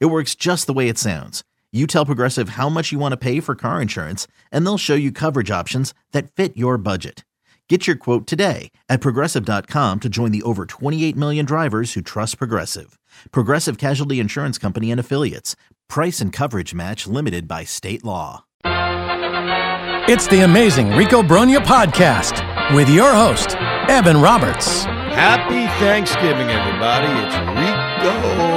It works just the way it sounds. You tell Progressive how much you want to pay for car insurance, and they'll show you coverage options that fit your budget. Get your quote today at progressive.com to join the over 28 million drivers who trust Progressive. Progressive Casualty Insurance Company and Affiliates. Price and coverage match limited by state law. It's the amazing Rico Brogna podcast with your host, Evan Roberts. Happy Thanksgiving, everybody. It's Rico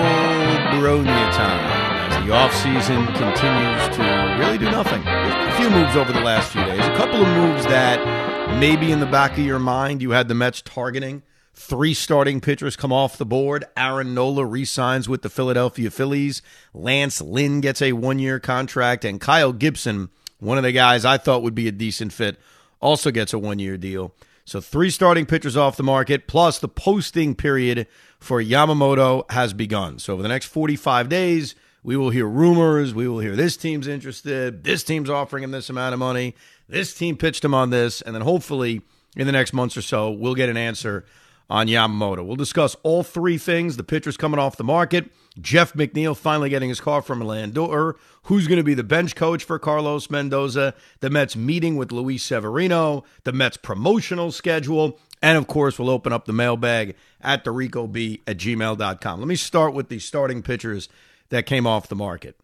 Brogna time as the offseason continues to really do nothing. A few moves over the last few days, a couple of moves that maybe in the back of your mind you had the Mets targeting. Three starting pitchers come off the board. Aaron Nola re-signs with the Philadelphia Phillies. Lance Lynn gets a one-year contract, and Kyle Gibson, one of the guys I thought would be a decent fit, also gets a one-year deal. So three starting pitchers off the market, plus the posting period for Yamamoto has begun. So over the next 45 days, we will hear rumors. We will hear this team's interested. This team's offering him this amount of money. This team pitched him on this. And then hopefully in the next months or so, we'll get an answer on Yamamoto. We'll discuss all three things the pitchers coming off the market, Jeff McNeil finally getting his car from Lindor, who's going to be the bench coach for Carlos Mendoza, the Mets meeting with Luis Severino, the Mets promotional schedule, and of course, we'll open up the mailbag at the Rico B at gmail.com. Let me start with the starting pitchers that came off the market.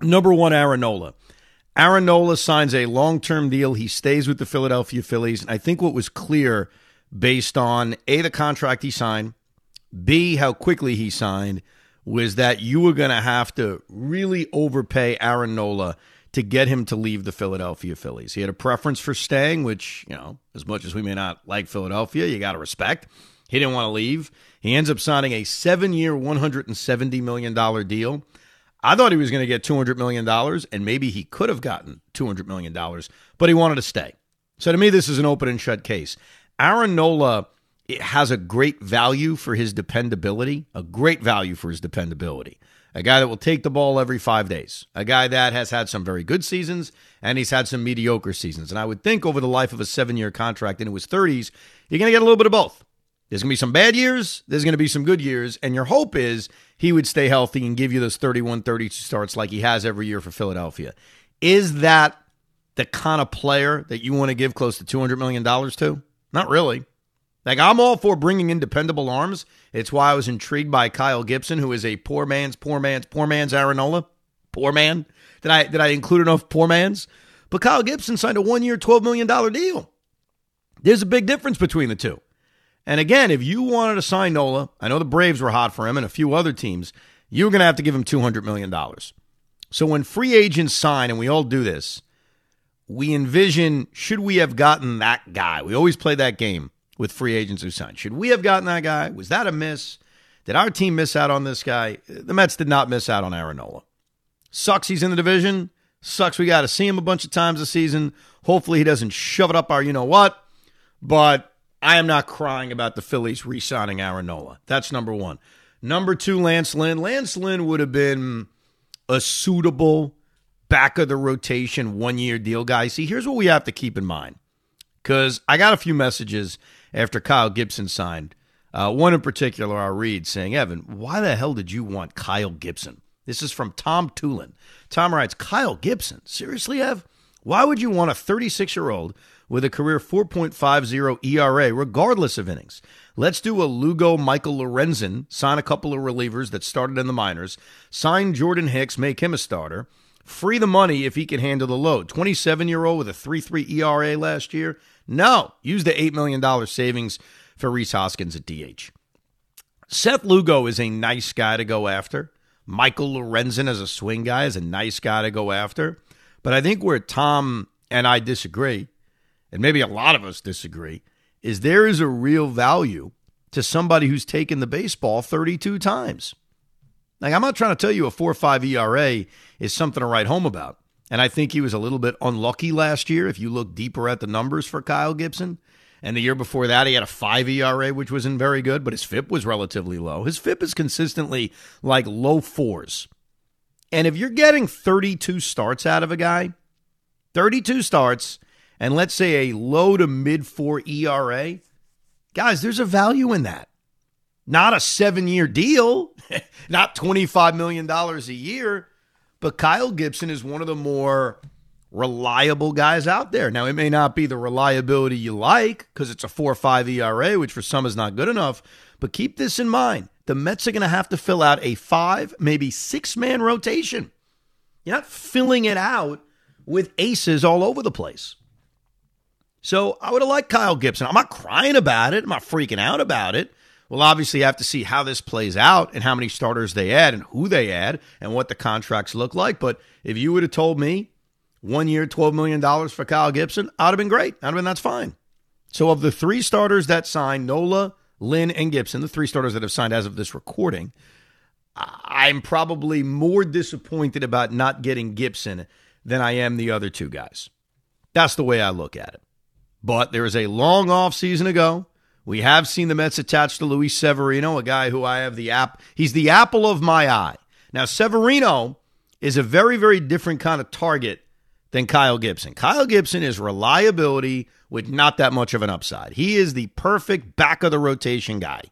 Number one, Aaron Nola. Aaron Nola signs a long term deal. He stays with the Philadelphia Phillies. And I think what was clear based on A, the contract he signed, B, how quickly he signed, was that you were going to have to really overpay Aaron Nola to get him to leave the Philadelphia Phillies. He had a preference for staying, which, you know, as much as we may not like Philadelphia, you got to respect. He didn't want to leave. He ends up signing a seven year, $170 million deal. I thought he was going to get $200 million, and maybe he could have gotten $200 million, but he wanted to stay. So to me, this is an open and shut case. Aaron Nola has a great value for his dependability, a great value for his dependability. A guy that will take the ball every five days, a guy that has had some very good seasons and he's had some mediocre seasons. And I would think over the life of a seven year contract into his 30s, you're going to get a little bit of both. There's going to be some bad years, there's going to be some good years, and your hope is he would stay healthy and give you those 31 32 starts like he has every year for Philadelphia. Is that the kind of player that you want to give close to $200 million to? Not really. Like I'm all for bringing in dependable arms. It's why I was intrigued by Kyle Gibson, who is a poor man's poor man's poor man's Aaron Poor man. Did I did I include enough poor man's? But Kyle Gibson signed a one year, twelve million dollar deal. There's a big difference between the two. And again, if you wanted to sign Nola, I know the Braves were hot for him and a few other teams. You were going to have to give him two hundred million dollars. So when free agents sign, and we all do this, we envision should we have gotten that guy? We always play that game with free agents who signed. Should we have gotten that guy? Was that a miss? Did our team miss out on this guy? The Mets did not miss out on Aaron Nola. Sucks he's in the division. Sucks we got to see him a bunch of times this season. Hopefully he doesn't shove it up our you know what. But I am not crying about the Phillies re signing Aaron Nola. That's number one. Number two, Lance Lynn. Lance Lynn would have been a suitable back of the rotation one year deal guy. See, here's what we have to keep in mind because I got a few messages after Kyle Gibson signed. Uh, one in particular I'll read saying, Evan, why the hell did you want Kyle Gibson? This is from Tom Tulin. Tom writes, Kyle Gibson? Seriously, Ev? Why would you want a 36 year old with a career 4.50 ERA, regardless of innings? Let's do a Lugo Michael Lorenzen, sign a couple of relievers that started in the minors, sign Jordan Hicks, make him a starter, free the money if he can handle the load. 27 year old with a 3.3 ERA last year. No, use the $8 million savings for Rhys Hoskins at DH. Seth Lugo is a nice guy to go after. Michael Lorenzen as a swing guy is a nice guy to go after. But I think where Tom and I disagree, and maybe a lot of us disagree, is there is a real value to somebody who's taken the baseball 32 times. Like, I'm not trying to tell you a 4 5 ERA is something to write home about. And I think he was a little bit unlucky last year if you look deeper at the numbers for Kyle Gibson. And the year before that, he had a 5 ERA, which wasn't very good, but his FIP was relatively low. His FIP is consistently like low fours. And if you're getting 32 starts out of a guy, 32 starts, and let's say a low to mid four ERA, guys, there's a value in that. Not a seven year deal, not $25 million a year, but Kyle Gibson is one of the more reliable guys out there. Now, it may not be the reliability you like because it's a 4 5 ERA, which for some is not good enough, but keep this in mind. The Mets are going to have to fill out a five, maybe six man rotation. You're not filling it out with aces all over the place. So I would have liked Kyle Gibson. I'm not crying about it. I'm not freaking out about it. We'll obviously have to see how this plays out and how many starters they add and who they add and what the contracts look like. But if you would have told me one year, $12 million for Kyle Gibson, I'd have been great. I'd have been, that's fine. So of the three starters that signed, Nola, Lynn, and Gibson, the three starters that have signed as of this recording, I'm probably more disappointed about not getting Gibson than I am the other two guys. That's the way I look at it. But there is a long off season ago. We have seen the Mets attached to Luis Severino, a guy who I have the app. He's the apple of my eye. Now, Severino is a very, very different kind of target than Kyle Gibson. Kyle Gibson is reliability with not that much of an upside. He is the perfect back of the rotation guy.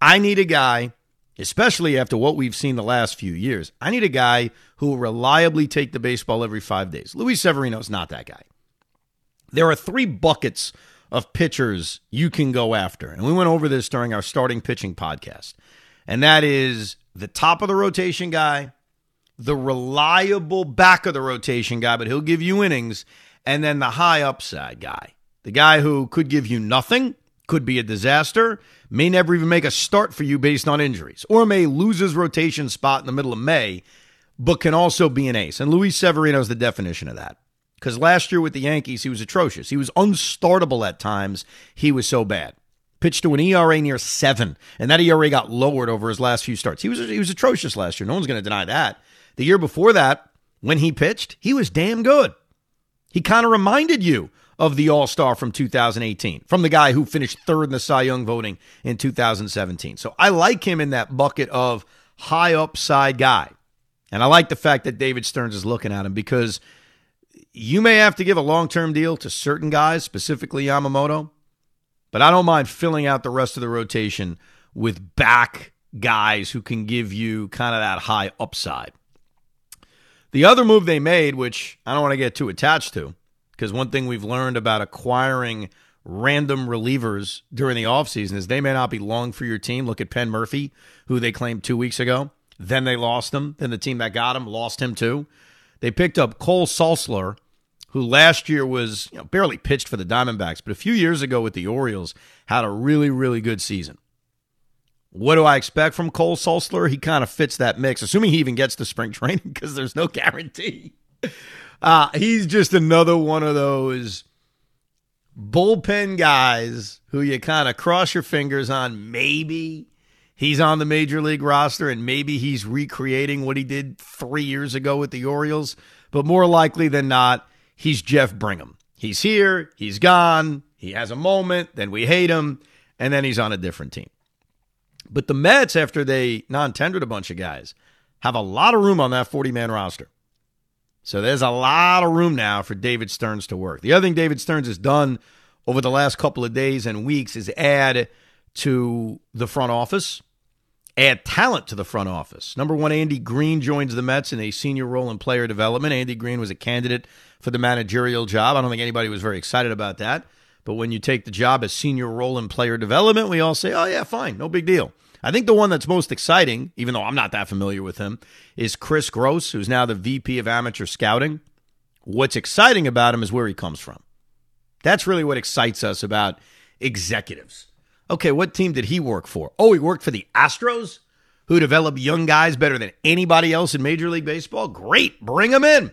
I need a guy, especially after what we've seen the last few years, I need a guy who will reliably take the baseball every five days. Luis Severino is not that guy. There are three buckets of pitchers you can go after. And we went over this during our starting pitching podcast. And that is the top of the rotation guy, the reliable back of the rotation guy, but he'll give you innings, and then the high upside guy. The guy who could give you nothing, could be a disaster, may never even make a start for you based on injuries, or may lose his rotation spot in the middle of May, but can also be an ace. And Luis Severino is the definition of that. Because last year with the Yankees, he was atrocious. He was unstartable at times. He was so bad. Pitched to an ERA near seven, and that ERA got lowered over his last few starts. He was he was atrocious last year. No one's going to deny that. The year before that, when he pitched, he was damn good. He kind of reminded you of the All Star from 2018, from the guy who finished third in the Cy Young voting in 2017. So I like him in that bucket of high upside guy. And I like the fact that David Stearns is looking at him because you may have to give a long term deal to certain guys, specifically Yamamoto, but I don't mind filling out the rest of the rotation with back guys who can give you kind of that high upside. The other move they made, which I don't want to get too attached to, because one thing we've learned about acquiring random relievers during the offseason is they may not be long for your team. Look at Penn Murphy, who they claimed two weeks ago. Then they lost him. Then the team that got him lost him too. They picked up Cole Sulser, who last year was you know, barely pitched for the Diamondbacks, but a few years ago with the Orioles had a really, really good season. What do I expect from Cole Sulser? He kind of fits that mix, assuming he even gets to spring training because there's no guarantee. Uh, he's just another one of those bullpen guys who you kind of cross your fingers on. Maybe he's on the major league roster and maybe he's recreating what he did three years ago with the Orioles. But more likely than not, he's Jeff Brigham. He's here, he's gone, he has a moment, then we hate him, and then he's on a different team. But the Mets, after they non tendered a bunch of guys, have a lot of room on that 40 man roster. So there's a lot of room now for David Stearns to work. The other thing David Stearns has done over the last couple of days and weeks is add to the front office, add talent to the front office. Number one, Andy Green joins the Mets in a senior role in player development. Andy Green was a candidate for the managerial job. I don't think anybody was very excited about that. But when you take the job as senior role in player development, we all say, oh, yeah, fine, no big deal. I think the one that's most exciting, even though I'm not that familiar with him, is Chris Gross, who's now the VP of amateur scouting. What's exciting about him is where he comes from. That's really what excites us about executives. Okay, what team did he work for? Oh, he worked for the Astros, who develop young guys better than anybody else in Major League Baseball. Great, bring him in.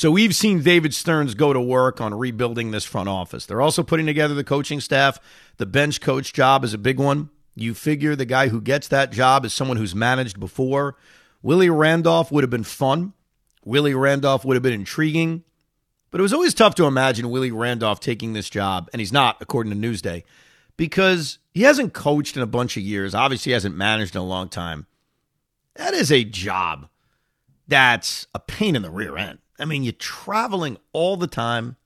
So we've seen David Stearns go to work on rebuilding this front office. They're also putting together the coaching staff. The bench coach job is a big one. You figure the guy who gets that job is someone who's managed before. Willie Randolph would have been fun. Willie Randolph would have been intriguing. But it was always tough to imagine Willie Randolph taking this job, and he's not, according to Newsday, because he hasn't coached in a bunch of years. Obviously, he hasn't managed in a long time. That is a job that's a pain in the rear end. I mean, you're traveling all the time.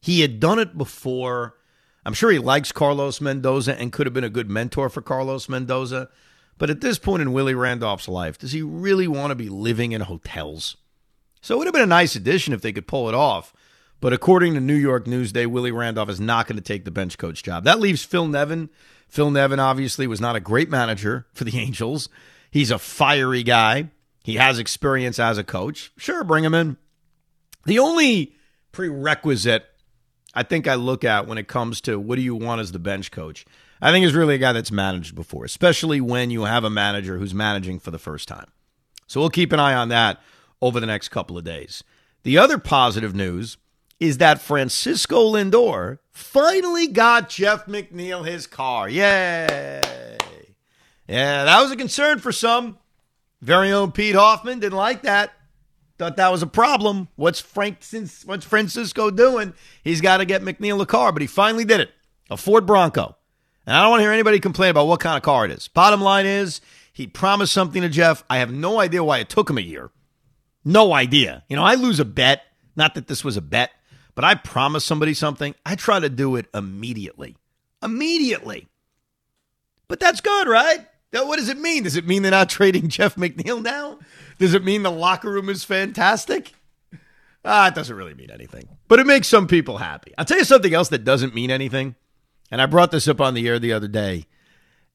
He had done it before. I'm sure he likes Carlos Mendoza and could have been a good mentor for Carlos Mendoza. But at this point in Willie Randolph's life, does he really want to be living in hotels? So it would have been a nice addition if they could pull it off. But according to New York Newsday, Willie Randolph is not going to take the bench coach job. That leaves Phil Nevin. Phil Nevin obviously was not a great manager for the Angels. He's a fiery guy. He has experience as a coach. Sure, bring him in. The only prerequisite I think I look at when it comes to what do you want as the bench coach, I think is really a guy that's managed before, especially when you have a manager who's managing for the first time. So we'll keep an eye on that over the next couple of days. The other positive news is that Francisco Lindor finally got Jeff McNeil his car. Yay! Yeah, that was a concern for some. Very own Pete Hoffman didn't like that. Thought that was a problem. What's Frank? What's Francisco doing? He's got to get McNeil a car, but he finally did it. A Ford Bronco. And I don't want to hear anybody complain about what kind of car it is. Bottom line is, he promised something to Jeff. I have no idea why it took him a year. No idea. You know, I lose a bet. Not that this was a bet, but I promise somebody something. I try to do it immediately. Immediately. But that's good, right? What does it mean? Does it mean they're not trading Jeff McNeil now? Does it mean the locker room is fantastic? Ah, it doesn't really mean anything. But it makes some people happy. I'll tell you something else that doesn't mean anything. And I brought this up on the air the other day.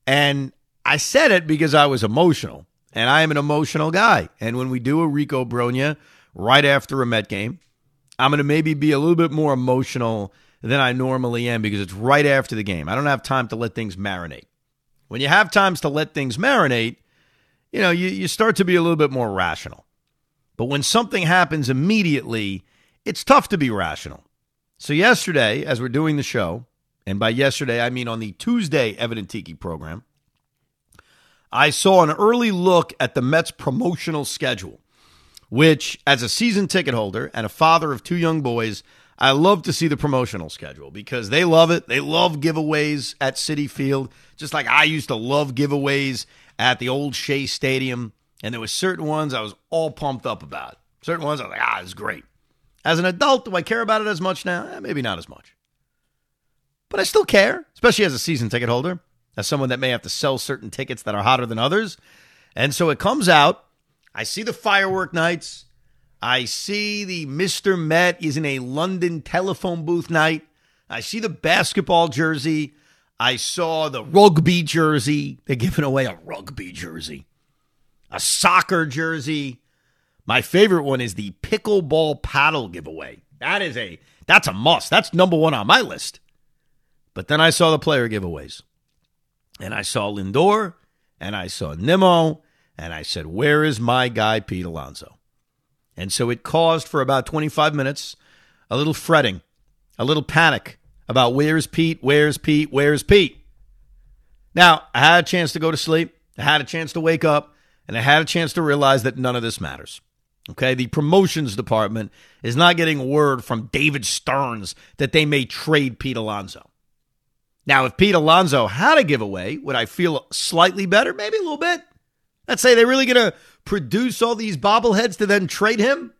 And I said it because I was emotional. And I am an emotional guy. And when we do a Rico Brogna right after a Met game, I'm going to maybe be a little bit more emotional than I normally am because it's right after the game. I don't have time to let things marinate. When you have times to let things marinate, you know, you, you start to be a little bit more rational. But when something happens immediately, it's tough to be rational. So, yesterday, as we're doing the show, and by yesterday, I mean on the Tuesday Evan and Tiki program, I saw an early look at the Mets promotional schedule, which, as a season ticket holder and a father of two young boys, I love to see the promotional schedule because they love it. They love giveaways at Citi Field, just like I used to love giveaways at the old Shea Stadium. And there were certain ones I was all pumped up about. Certain ones I was like, ah, it's great. As an adult, do I care about it as much now? Eh, maybe not as much. But I still care, especially as a season ticket holder, as someone that may have to sell certain tickets that are hotter than others. And so it comes out. I see the firework nights. I see the Mr. Met is in a London telephone booth night. I see the basketball jersey. I saw the rugby jersey. They're giving away a rugby jersey, a soccer jersey. My favorite one is the pickleball paddle giveaway. That is a that's a must. That's number one on my list. But then I saw the player giveaways. And I saw Lindor and I saw Nimmo and I said, "Where is my guy Pete Alonso?" And so it caused for about 25 minutes a little fretting, a little panic about where's Pete, where's Pete, where's Pete. Now, I had a chance to go to sleep, I had a chance to wake up, and I had a chance to realize that none of this matters. Okay, the promotions department is not getting word from David Stearns that they may trade Pete Alonso. Now, if Pete Alonso had a giveaway, would I feel slightly better? Maybe a little bit. Let's say they're really going to produce all these bobbleheads to then trade him?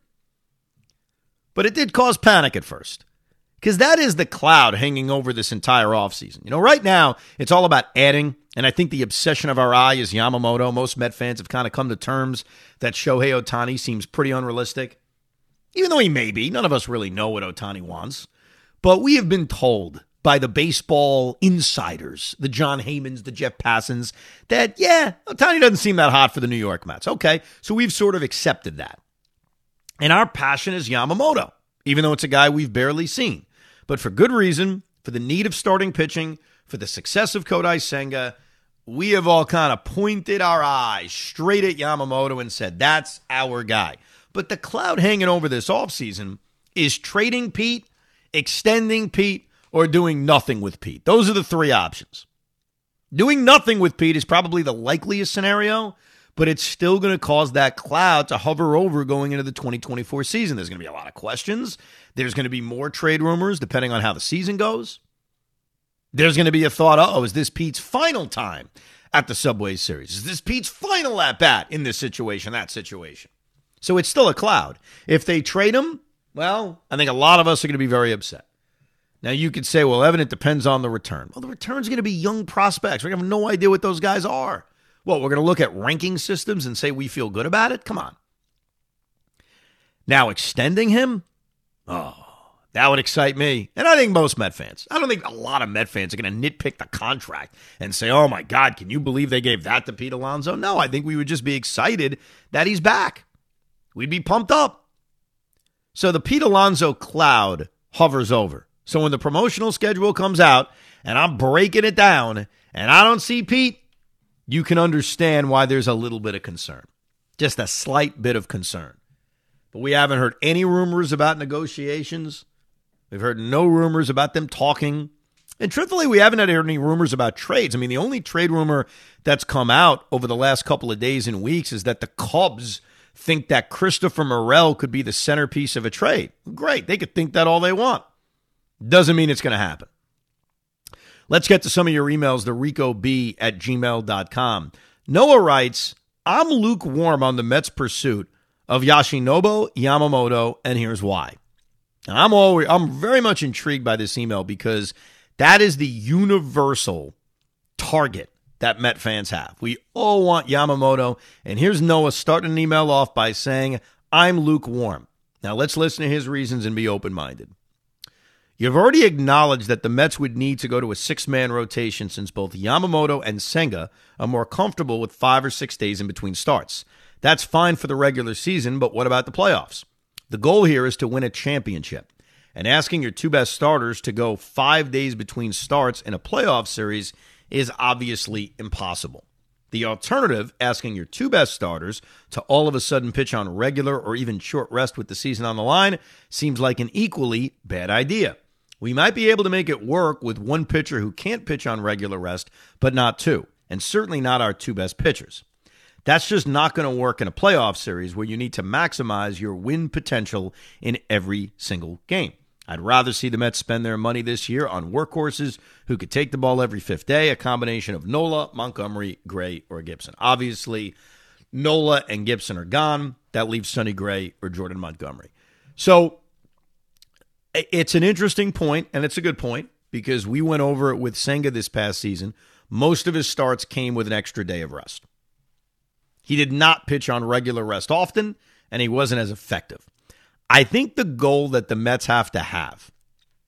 But it did cause panic at first because that is the cloud hanging over this entire offseason. You know, right now, it's all about adding. And I think the obsession of our eye is Yamamoto. Most Met fans have kind of come to terms that Shohei Ohtani seems pretty unrealistic. even though he may be. None of us really know what Ohtani wants. But we have been told by the baseball insiders, the Jon Heymans, the Jeff Passans, that, yeah, Ohtani doesn't seem that hot for the New York Mets. Okay, so we've sort of accepted that. And our passion is Yamamoto, even though it's a guy we've barely seen. But for good reason, for the need of starting pitching, for the success of Kodai Senga, we have all kind of pointed our eyes straight at Yamamoto and said, that's our guy. But the cloud hanging over this offseason is trading Pete, extending Pete, or doing nothing with Pete. Those are the three options. Doing nothing with Pete is probably the likeliest scenario, but it's still going to cause that cloud to hover over going into the 2024 season. There's going to be a lot of questions. There's going to be more trade rumors depending on how the season goes. There's going to be a thought, oh, is this Pete's final time at the Subway Series? Is this Pete's final at bat in this situation, that situation? So it's still a cloud. If they trade him, well, I think a lot of us are going to be very upset. Now you could say, well, Evan, it depends on the return. Well, the return's going to be young prospects. We have no idea what those guys are. Well, we're going to look at ranking systems and say we feel good about it? Come on. Now extending him? Oh, that would excite me. And I think most Met fans. I don't think a lot of Met fans are going to nitpick the contract and say, oh my God, can you believe they gave that to Pete Alonso? No, I think we would just be excited that he's back. We'd be pumped up. So the Pete Alonso cloud hovers over. So when the promotional schedule comes out and I'm breaking it down and I don't see Pete, you can understand why there's a little bit of concern. Just a slight bit of concern. But we haven't heard any rumors about negotiations. We've heard no rumors about them talking. And truthfully, we haven't had any rumors about trades. I mean, the only trade rumor that's come out over the last couple of days and weeks is that the Cubs think that Christopher Morel could be the centerpiece of a trade. Great. They could think that all they want. Doesn't mean it's going to happen. Let's get to some of your emails, the rico b at gmail.com. Noah writes, I'm lukewarm on the Mets' pursuit of Yoshinobu Yamamoto, and here's why. And I'm always I'm very much intrigued by this email because that is the universal target that Met fans have. We all want Yamamoto, and here's Noah starting an email off by saying, I'm lukewarm. Now let's listen to his reasons and be open minded. You've already acknowledged that the Mets would need to go to a six man rotation since both Yamamoto and Senga are more comfortable with five or six days in between starts. That's fine for the regular season, but what about the playoffs? The goal here is to win a championship. And asking your two best starters to go five days between starts in a playoff series is obviously impossible. The alternative, asking your two best starters to all of a sudden pitch on regular or even short rest with the season on the line, seems like an equally bad idea. We might be able to make it work with one pitcher who can't pitch on regular rest, but not two, and certainly not our two best pitchers. That's just not going to work in a playoff series where you need to maximize your win potential in every single game. I'd rather see the Mets spend their money this year on workhorses who could take the ball every fifth day, a combination of Nola, Montgomery, Gray, or Gibson. Obviously, Nola and Gibson are gone. That leaves Sonny Gray or Jordan Montgomery. So it's an interesting point, and it's a good point because we went over it with Senga this past season. Most of his starts came with an extra day of rest. He did not pitch on regular rest often, and he wasn't as effective. I think the goal that the Mets have to have,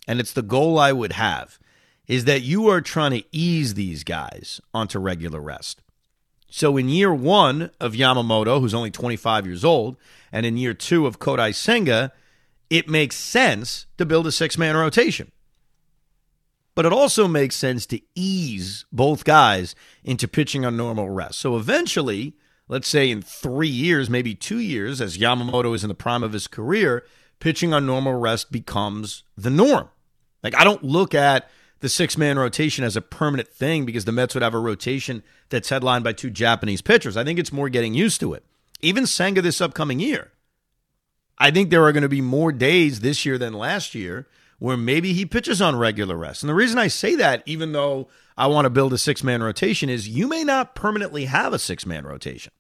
and it's the goal I would have, is that you are trying to ease these guys onto regular rest. So in year one of Yamamoto, who's only 25 years old, and in year two of Kodai Senga, it makes sense to build a six man rotation. But it also makes sense to ease both guys into pitching on normal rest. So eventually, let's say in three years, maybe two years, as Yamamoto is in the prime of his career, pitching on normal rest becomes the norm. Like, I don't look at the six man rotation as a permanent thing because the Mets would have a rotation that's headlined by two Japanese pitchers. I think it's more getting used to it. Even Senga this upcoming year. I think there are going to be more days this year than last year where maybe he pitches on regular rest. And the reason I say that, even though I want to build a six man rotation, is you may not permanently have a six man rotation.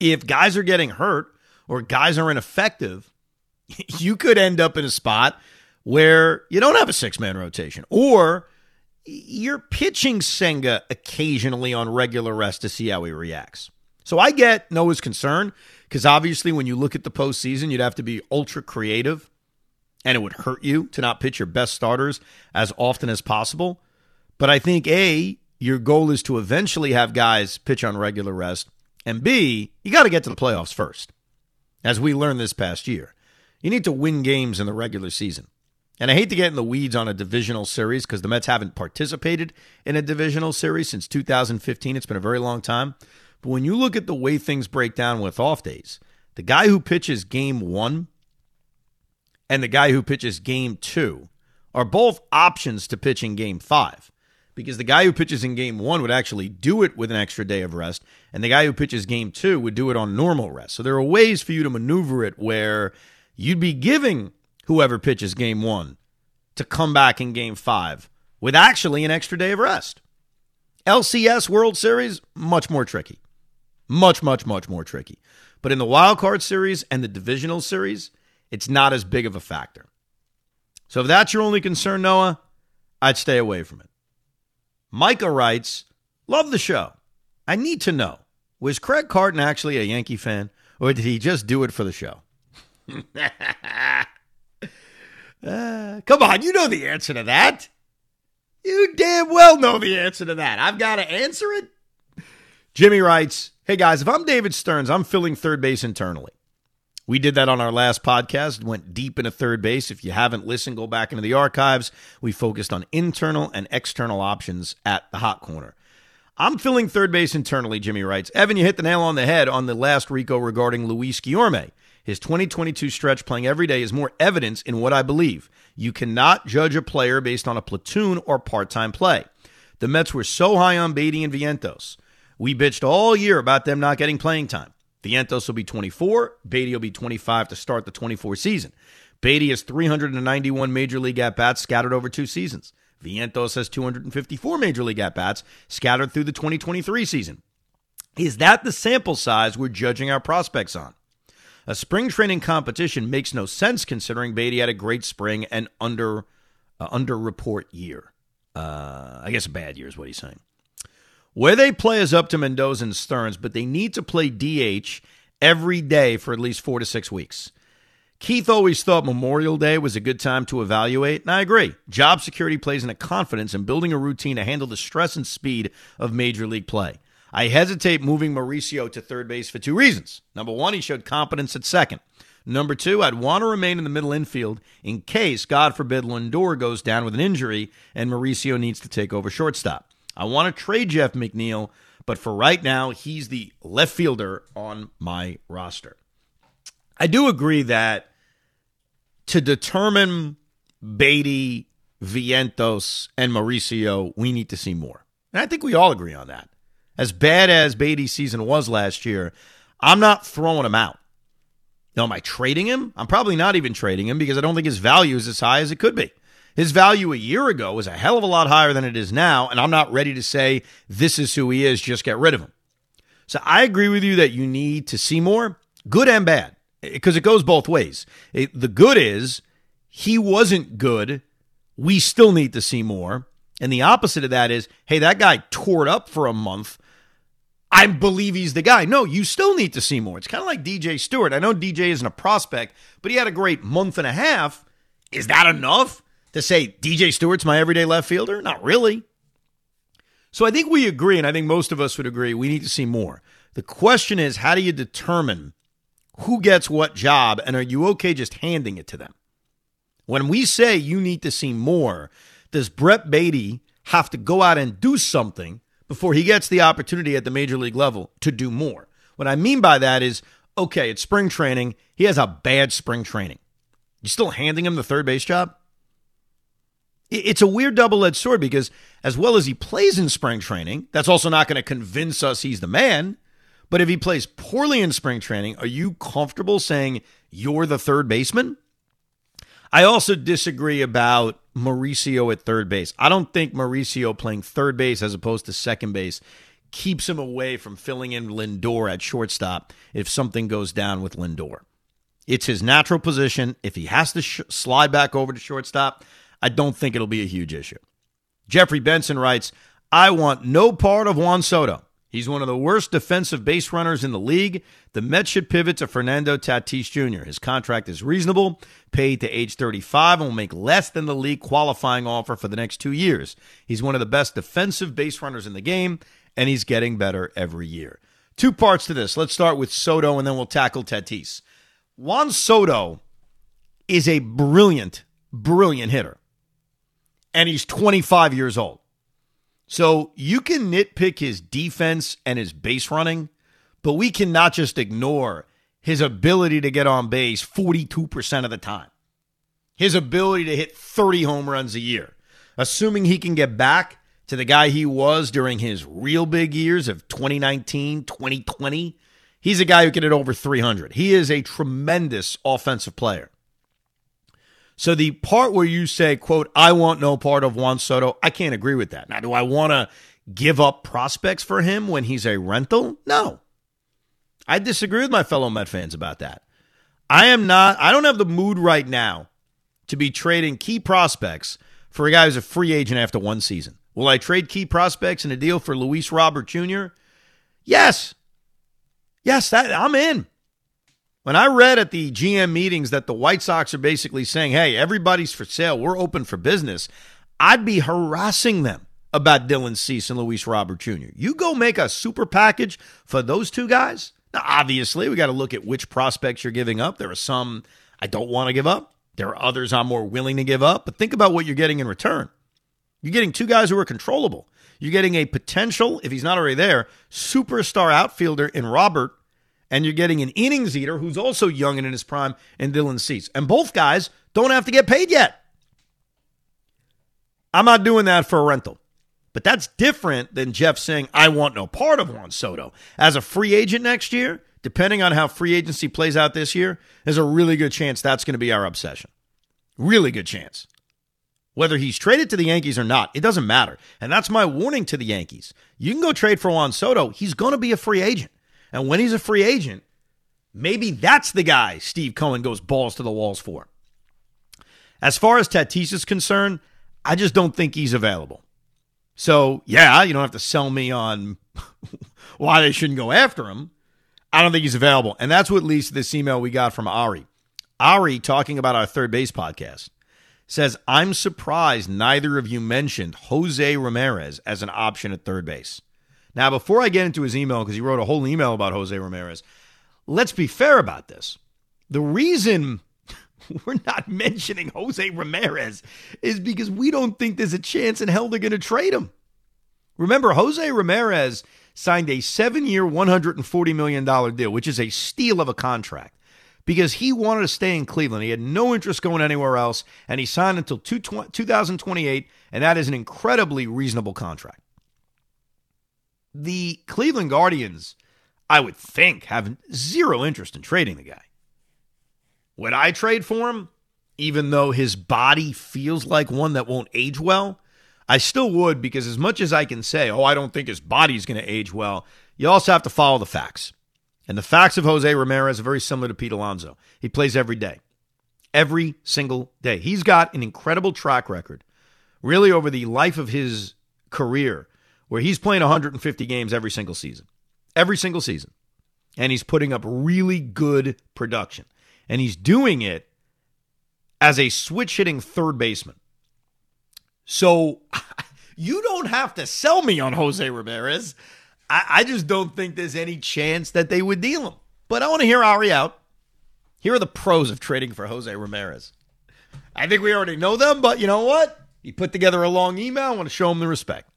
If guys are getting hurt or guys are ineffective, you could end up in a spot where you don't have a six man rotation or you're pitching Senga occasionally on regular rest to see how he reacts. So I get Noah's concern because obviously when you look at the postseason, you'd have to be ultra creative and it would hurt you to not pitch your best starters as often as possible. But I think A, your goal is to eventually have guys pitch on regular rest. And B, you got to get to the playoffs first. As we learned this past year, you need to win games in the regular season. And I hate to get in the weeds on a divisional series because the Mets haven't participated in a divisional series since 2015. It's been a very long time. But when you look at the way things break down with off days, the guy who pitches game one and the guy who pitches game two are both options to pitch in game five because the guy who pitches in game one would actually do it with an extra day of rest, and the guy who pitches game two would do it on normal rest. So there are ways for you to maneuver it where you'd be giving whoever pitches game one to come back in game five with actually an extra day of rest. LCS World Series, much more tricky. Much, much, much more tricky. But in the wild card series and the divisional series, it's not as big of a factor. So if that's your only concern, Noah, I'd stay away from it. Micah writes, Love the show. I need to know was Craig Carton actually a Yankee fan, or did he just do it for the show? uh, come on, you know the answer to that. You damn well know the answer to that. I've got to answer it. Jimmy writes, Hey guys, if I'm David Stearns, I'm filling third base internally. We did that on our last podcast, went deep into third base. If you haven't listened, go back into the archives. We focused on internal and external options at the hot corner. I'm filling third base internally, Jimmy writes. Evan, you hit the nail on the head on the last Rico regarding Luis Guillorme. His 2022 stretch playing every day is more evidence in what I believe. You cannot judge a player based on a platoon or part time play. The Mets were so high on Baty and Vientos. We bitched all year about them not getting playing time. Vientos will be 24. Baty will be 25 to start the 24 season. Baty has 391 major league at bats scattered over two seasons. Vientos has 254 major league at bats scattered through the 2023 season. Is that the sample size we're judging our prospects on? A spring training competition makes no sense considering Baty had a great spring and under uh, under report year. Uh, I guess a bad year is what he's saying. Where they play is up to Mendoza and Stearns, but they need to play DH every day for at least four to six weeks. Keith always thought Memorial Day was a good time to evaluate, and I agree. Job security plays into confidence in building a routine to handle the stress and speed of major league play. I hesitate moving Mauricio to third base for two reasons. Number one, he showed competence at second. Number two, I'd want to remain in the middle infield in case, God forbid, Lindor goes down with an injury and Mauricio needs to take over shortstop. I want to trade Jeff McNeil, but for right now, he's the left fielder on my roster. I do agree that to determine Baty, Vientos, and Mauricio, we need to see more. And I think we all agree on that. As bad as Baty's season was last year, I'm not throwing him out. Now, am I trading him? I'm probably not even trading him because I don't think his value is as high as it could be. His value a year ago was a hell of a lot higher than it is now, and I'm not ready to say this is who he is, just get rid of him. So I agree with you that you need to see more, good and bad, because it goes both ways. It, the good is he wasn't good. We still need to see more. And the opposite of that is, hey, that guy tore it up for a month. I believe he's the guy. No, you still need to see more. It's kind of like DJ Stewart. I know DJ isn't a prospect, but he had a great month and a half. Is that enough? To say DJ Stewart's my everyday left fielder? Not really. So I think we agree, and I think most of us would agree, we need to see more. The question is, how do you determine who gets what job, and are you okay just handing it to them? When we say you need to see more, does Brett Baty have to go out and do something before he gets the opportunity at the major league level to do more? What I mean by that is, okay, it's spring training. He has a bad spring training. You still handing him the third base job? It's a weird double edged sword because as well as he plays in spring training, that's also not going to convince us he's the man. But if he plays poorly in spring training, are you comfortable saying you're the third baseman? I also disagree about Mauricio at third base. I don't think Mauricio playing third base as opposed to second base keeps him away from filling in Lindor at shortstop if something goes down with Lindor. It's his natural position. If he has to sh- slide back over to shortstop, I don't think it'll be a huge issue. Jeffrey Benson writes, I want no part of Juan Soto. He's one of the worst defensive base runners in the league. The Mets should pivot to Fernando Tatis Jr. His contract is reasonable, paid to age 35, and will make less than the league qualifying offer for the next two years. He's one of the best defensive base runners in the game, and he's getting better every year. Two parts to this. Let's start with Soto, and then we'll tackle Tatis. Juan Soto is a brilliant, brilliant hitter, and he's 25 years old. So you can nitpick his defense and his base running, but we cannot just ignore his ability to get on base 42% of the time. His ability to hit 30 home runs a year. Assuming he can get back to the guy he was during his real big years of 2019, 2020, he's a guy who can hit over 300. He is a tremendous offensive player. So the part where you say, quote, I want no part of Juan Soto, I can't agree with that. Now, do I want to give up prospects for him when he's a rental? No. I disagree with my fellow Met fans about that. I am not, I don't have the mood right now to be trading key prospects for a guy who's a free agent after one season. Will I trade key prospects in a deal for Luis Robert Jr.? Yes. Yes, that I'm in. When I read at the GM meetings that the White Sox are basically saying, hey, everybody's for sale, we're open for business, I'd be harassing them about Dylan Cease and Luis Robert Jr. You go make a super package for those two guys. Now, obviously, we got to look at which prospects you're giving up. There are some I don't want to give up. There are others I'm more willing to give up. But think about what you're getting in return. You're getting two guys who are controllable. You're getting a potential, if he's not already there, superstar outfielder in Robert and you're getting an innings eater who's also young and in his prime and Dylan Cease. And both guys don't have to get paid yet. I'm not doing that for a rental. But that's different than Jeff saying, I want no part of Juan Soto. As a free agent next year, depending on how free agency plays out this year, there's a really good chance that's going to be our obsession. Really good chance. Whether he's traded to the Yankees or not, it doesn't matter. And that's my warning to the Yankees. You can go trade for Juan Soto. He's going to be a free agent. And when he's a free agent, maybe that's the guy Steve Cohen goes balls to the walls for. As far as Tatis is concerned, I just don't think he's available. So, yeah, you don't have to sell me on why they shouldn't go after him. I don't think he's available. And that's what leads to this email we got from Ari. Ari, talking about our third base podcast, says, I'm surprised neither of you mentioned Jose Ramirez as an option at third base. Now, before I get into his email, because he wrote a whole email about Jose Ramirez, let's be fair about this. The reason we're not mentioning Jose Ramirez is because we don't think there's a chance in hell they're going to trade him. Remember, Jose Ramirez signed a seven year, $140 million deal, which is a steal of a contract because he wanted to stay in Cleveland. He had no interest going anywhere else, and he signed until 2028, and that is an incredibly reasonable contract the Cleveland Guardians, I would think, have zero interest in trading the guy. Would I trade for him, even though his body feels like one that won't age well? I still would because, as much as I can say, oh, I don't think his body's going to age well, you also have to follow the facts. And the facts of Jose Ramirez are very similar to Pete Alonso. He plays every day, every single day. He's got an incredible track record, really, over the life of his career where he's playing 150 games every single season. Every single season. And he's putting up really good production. And he's doing it as a switch hitting third baseman. So you don't have to sell me on Jose Ramirez. I, I, just don't think there's any chance that they would deal him. But I want to hear Ari out. Here are the pros of trading for Jose Ramirez. I think we already know them, but you know what? He put together a long email. I want to show him the respect.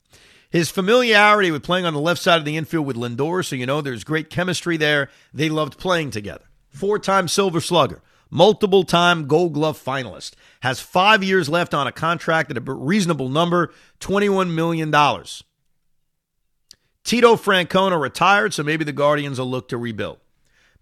His familiarity with playing on the left side of the infield with Lindor, so you know there's great chemistry there. They loved playing together. Four time Silver Slugger, multiple time Gold Glove finalist, has five years left on a contract at a reasonable number $21 million. Tito Francona retired, so maybe the Guardians will look to rebuild.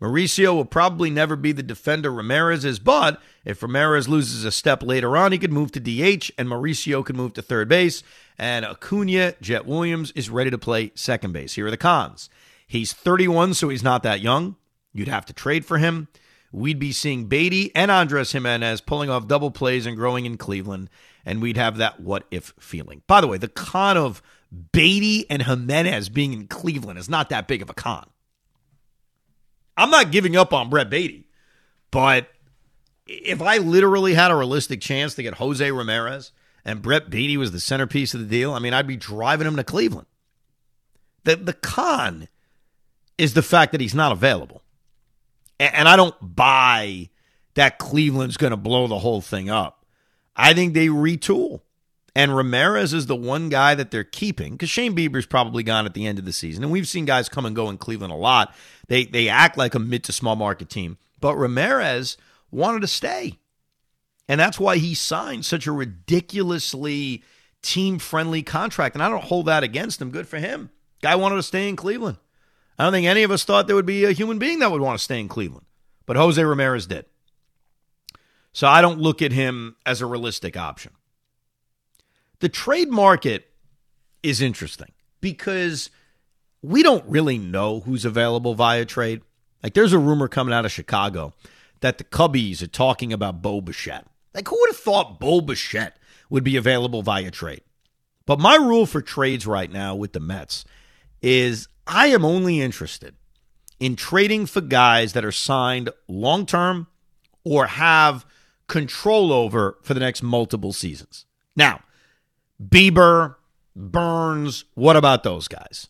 Mauricio will probably never be the defender Ramirez is, but if Ramirez loses a step later on, he could move to DH and Mauricio could move to third base. And Acuna, Jett Williams, is ready to play second base. Here are the cons. He's 31, so he's not that young. You'd have to trade for him. We'd be seeing Baty and Andres Gimenez pulling off double plays and growing in Cleveland, and we'd have that what if feeling. By the way, the con of Baty and Gimenez being in Cleveland is not that big of a con. I'm not giving up on Brett Baty, but if I literally had a realistic chance to get Jose Ramirez and Brett Baty was the centerpiece of the deal, I mean, I'd be driving him to Cleveland. The, the con is the fact that he's not available. And, and I don't buy that Cleveland's going to blow the whole thing up. I think they retool. And Ramirez is the one guy that they're keeping because Shane Bieber's probably gone at the end of the season. And we've seen guys come and go in Cleveland a lot. They they act like a mid to small market team. But Ramirez wanted to stay. And that's why he signed such a ridiculously team friendly contract. And I don't hold that against him. Good for him. Guy wanted to stay in Cleveland. I don't think any of us thought there would be a human being that would want to stay in Cleveland. But Jose Ramirez did. So I don't look at him as a realistic option. The trade market is interesting because we don't really know who's available via trade. Like there's a rumor coming out of Chicago that the Cubbies are talking about Bo Bichette. Like who would have thought Bo Bichette would be available via trade? But my rule for trades right now with the Mets is I am only interested in trading for guys that are signed long term or have control over for the next multiple seasons. Now, Bieber, Burnes. what about those guys?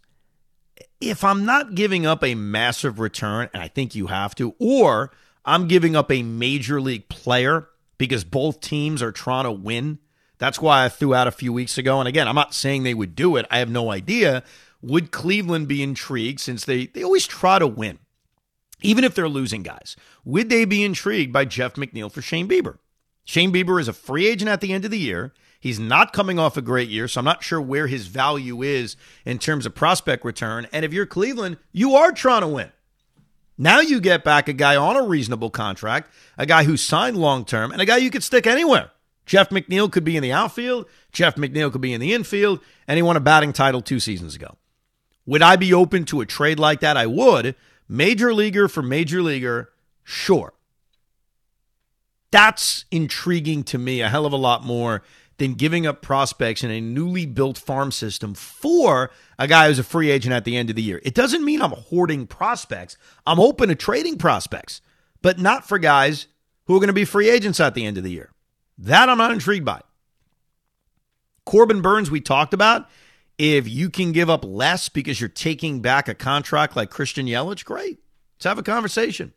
If I'm not giving up a massive return, and I think you have to, or I'm giving up a major league player because both teams are trying to win. That's why I threw out a few weeks ago. And again, I'm not saying they would do it. I have no idea. Would Cleveland be intrigued since they, they always try to win, even if they're losing guys? Would they be intrigued by Jeff McNeil for Shane Bieber? Shane Bieber is a free agent at the end of the year. He's not coming off a great year, so I'm not sure where his value is in terms of prospect return. And if you're Cleveland, you are trying to win. Now you get back a guy on a reasonable contract, a guy who signed long term, and a guy you could stick anywhere. Jeff McNeil could be in the outfield. Jeff McNeil could be in the infield, and he won a batting title two seasons ago. Would I be open to a trade like that? I would. Major leaguer for major leaguer, sure. That's intriguing to me a hell of a lot more than giving up prospects in a newly built farm system for a guy who's a free agent at the end of the year. It doesn't mean I'm hoarding prospects. I'm open to trading prospects, but not for guys who are going to be free agents at the end of the year. That I'm not intrigued by. Corbin Burnes, we talked about. If you can give up less because you're taking back a contract like Christian Yelich, great. Let's have a conversation.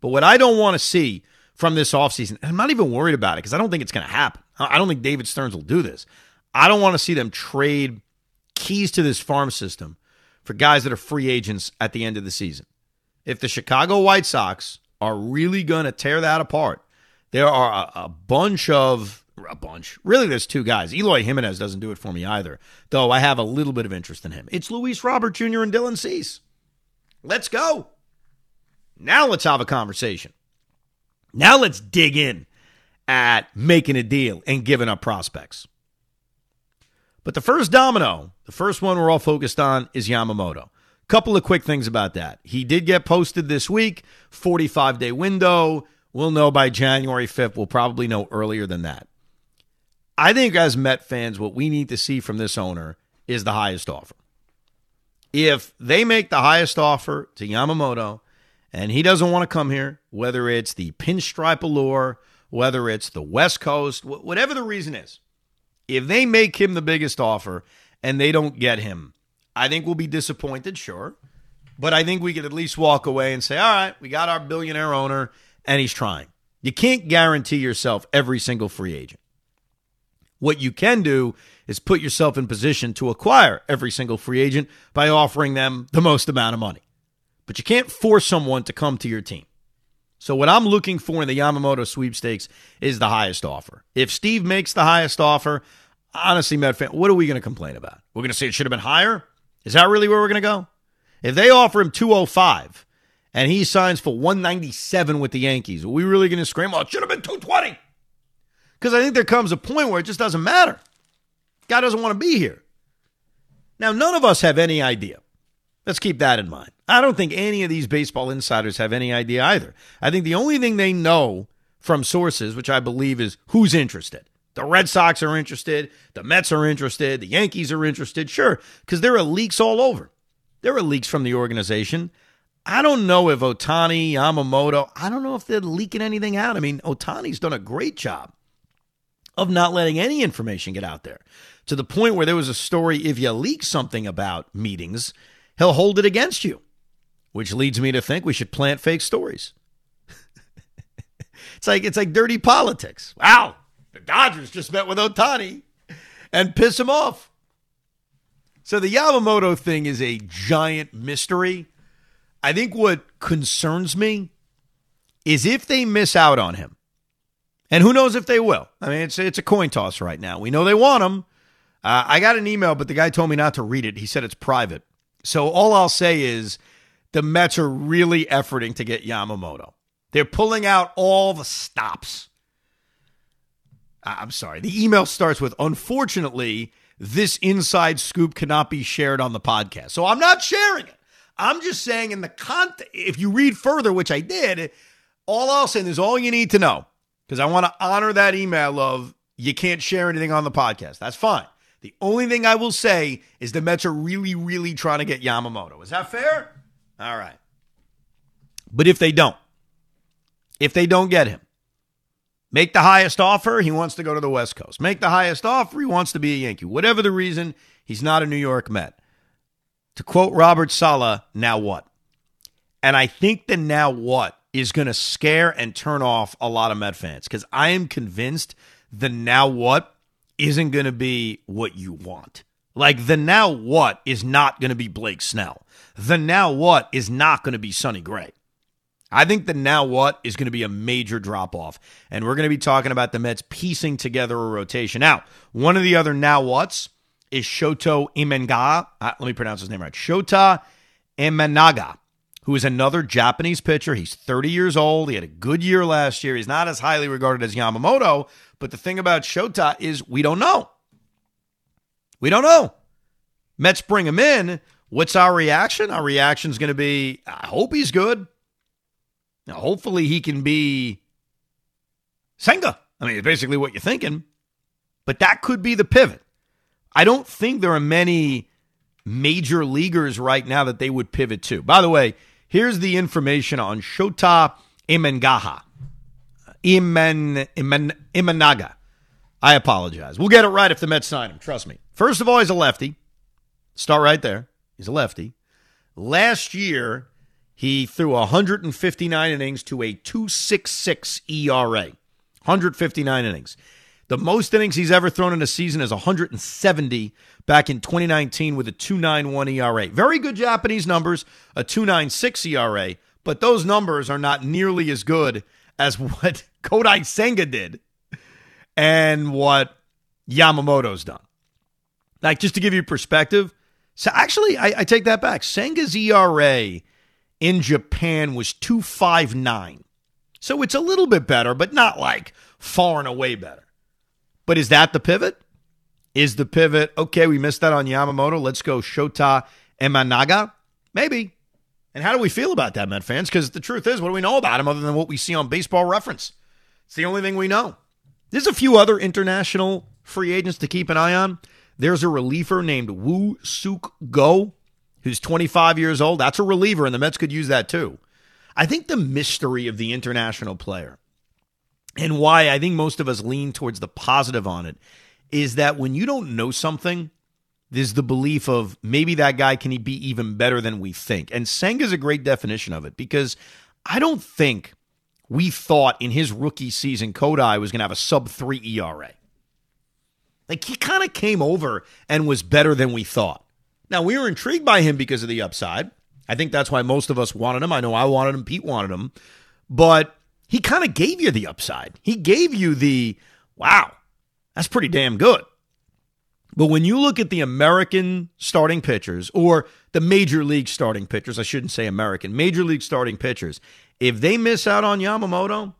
But what I don't want to see from this offseason. I'm not even worried about it because I don't think it's going to happen. I don't think David Stearns will do this. I don't want to see them trade keys to this farm system for guys that are free agents at the end of the season. If the Chicago White Sox are really going to tear that apart, there are a, a, bunch of a bunch. Really, there's two guys. Eloy Jimenez doesn't do it for me either, though I have a little bit of interest in him. It's Luis Robert Jr. and Dylan Cease. Let's go. Now let's have a conversation. Now let's dig in at making a deal and giving up prospects. But the first domino, the first one we're all focused on is Yamamoto. Couple of quick things about that. He did get posted this week, 45 day window. We'll know by January 5th. We'll probably know earlier than that. I think as Met fans, what we need to see from this owner is the highest offer. If they make the highest offer to Yamamoto, and he doesn't want to come here, whether it's the pinstripe allure, whether it's the West Coast, whatever the reason is. If they make him the biggest offer and they don't get him, I think we'll be disappointed, sure. But I think we could at least walk away and say, all right, we got our billionaire owner and he's trying. You can't guarantee yourself every single free agent. What you can do is put yourself in position to acquire every single free agent by offering them the most amount of money but you can't force someone to come to your team. So what I'm looking for in the Yamamoto sweepstakes is the highest offer. If Steve makes the highest offer, honestly, Met fan, what are we going to complain about? We're going to say it should have been higher? Is that really where we're going to go? If they offer him 205 and he signs for 197 with the Yankees, are we really going to scream, oh, it should have been 220? Because I think there comes a point where it just doesn't matter. Guy doesn't want to be here. Now, none of us have any idea Let's keep that in mind. I don't think any of these baseball insiders have any idea either. I think the only thing they know from sources, which I believe is who's interested. The Red Sox are interested. The Mets are interested. The Yankees are interested. Sure, because there are leaks all over. There are leaks from the organization. I don't know if Ohtani, Yamamoto, I don't know if they're leaking anything out. I mean, Ohtani's done a great job of not letting any information get out there to the point where there was a story if you leak something about meetings, he'll hold it against you, which leads me to think we should plant fake stories. it's like it's like dirty politics. Wow, the Dodgers just met with Ohtani and piss him off. So the Yamamoto thing is a giant mystery. I think what concerns me is if they miss out on him. And who knows if they will? I mean, it's it's a coin toss right now. We know they want him. Uh, I got an email, but the guy told me not to read it. He said it's private. So all I'll say is the Mets are really efforting to get Yamamoto. They're pulling out all the stops. I'm sorry. The email starts with Unfortunately, this inside scoop cannot be shared on the podcast. So I'm not sharing it. I'm just saying, in the content, if you read further, which I did, all I'll say is all you need to know, because I want to honor that email of you can't share anything on the podcast. That's fine. The only thing I will say is the Mets are really, really trying to get Yamamoto. Is that fair? All right. But if they don't, if they don't get him, make the highest offer, he wants to go to the West Coast. Make the highest offer, he wants to be a Yankee. Whatever the reason, he's not a New York Met. To quote Robert Saleh, now what? And I think the now what is going to scare and turn off a lot of Met fans because I am convinced the now what isn't going to be what you want. Like the now what is not going to be Blake Snell. The now what is not going to be Sonny Gray. I think the now what is going to be a major drop off. And we're going to be talking about the Mets piecing together a rotation. Now, one of the other now what's is Shota Imanaga. Uh, let me pronounce his name right. Shota Imanaga, who is another Japanese pitcher. He's 30 years old. He had a good year last year. He's not as highly regarded as Yamamoto, but the thing about Shota is we don't know. We don't know. Mets bring him in. What's our reaction? Our reaction is going to be I hope he's good. Now, hopefully he can be Senga. I mean, it's basically what you're thinking. But that could be the pivot. I don't think there are many major leaguers right now that they would pivot to. By the way, here's the information on Shota Imengaha. Imen, Imen, Imanaga. I apologize. We'll get it right if the Mets sign him. Trust me. First of all, he's a lefty. Start right there. He's a lefty. Last year, he threw 159 innings to a 266 ERA. 159 innings. The most innings he's ever thrown in a season is 170 back in 2019 with a 291 ERA. Very good Japanese numbers, a 296 ERA, but those numbers are not nearly as good as what Kodai Senga did and what Yamamoto's done. Like, just to give you perspective, so actually, I, I take that back. Senga's ERA in Japan was 259. So it's a little bit better, but not like far and away better. But is that the pivot? Is the pivot, okay, we missed that on Yamamoto. Let's go Shota Imanaga? Maybe. And how do we feel about that, Met fans? Because the truth is, what do we know about him other than what we see on baseball reference? It's the only thing we know. There's a few other international free agents to keep an eye on. There's a reliever named Woo Suk Go, who's 25 years old. That's a reliever, and the Mets could use that too. I think the mystery of the international player and why I think most of us lean towards the positive on it is that when you don't know something, there's the belief of maybe that guy can be even better than we think. And Senga is a great definition of it because I don't think we thought in his rookie season Kodai was going to have a sub 3 ERA. Like he kind of came over and was better than we thought. Now, we were intrigued by him because of the upside. I think that's why most of us wanted him. I know I wanted him, Pete wanted him. But he kind of gave you the upside. He gave you the, wow, that's pretty damn good. But when you look at the American starting pitchers or the major league starting pitchers, I shouldn't say American, major league starting pitchers, if they miss out on Yamamoto,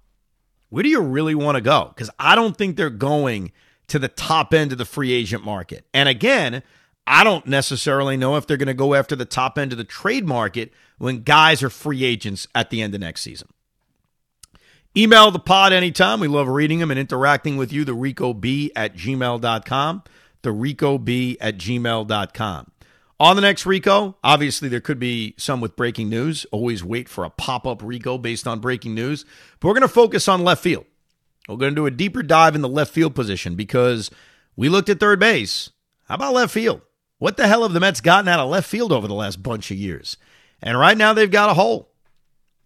where do you really want to go? Because I don't think they're going to the top end of the free agent market. And again, I don't necessarily know if they're going to go after the top end of the trade market when guys are free agents at the end of next season. Email the pod anytime. We love reading them and interacting with you. The Rico B at gmail.com. The Rico B at gmail.com. On the next Rico, obviously there could be some with breaking news. Always wait for a pop up Rico based on breaking news. But we're going to focus on left field. We're going to do a deeper dive in the left field position because we looked at third base. How about left field? What the hell have the Mets gotten out of left field over the last bunch of years? And right now they've got a hole.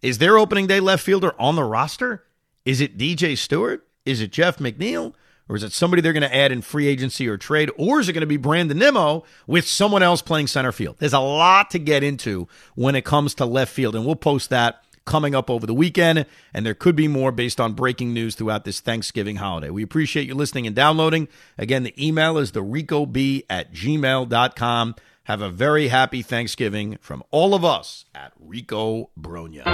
Is their opening day left fielder on the roster? Is it DJ Stewart? Is it Jeff McNeil? Or is it somebody they're going to add in free agency or trade? Or is it going to be Brandon Nimmo with someone else playing center field? There's a lot to get into when it comes to left field, and we'll post that coming up over the weekend. And there could be more based on breaking news throughout this Thanksgiving holiday. We appreciate you listening and downloading. Again, the email is the ricob at gmail.com. Have a very happy Thanksgiving from all of us at Rico Brogna.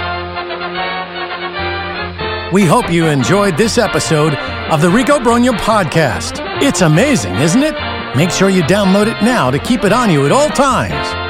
We hope you enjoyed this episode of the Rico Brogna podcast. It's amazing, isn't it? Make sure you download it now to keep it on you at all times.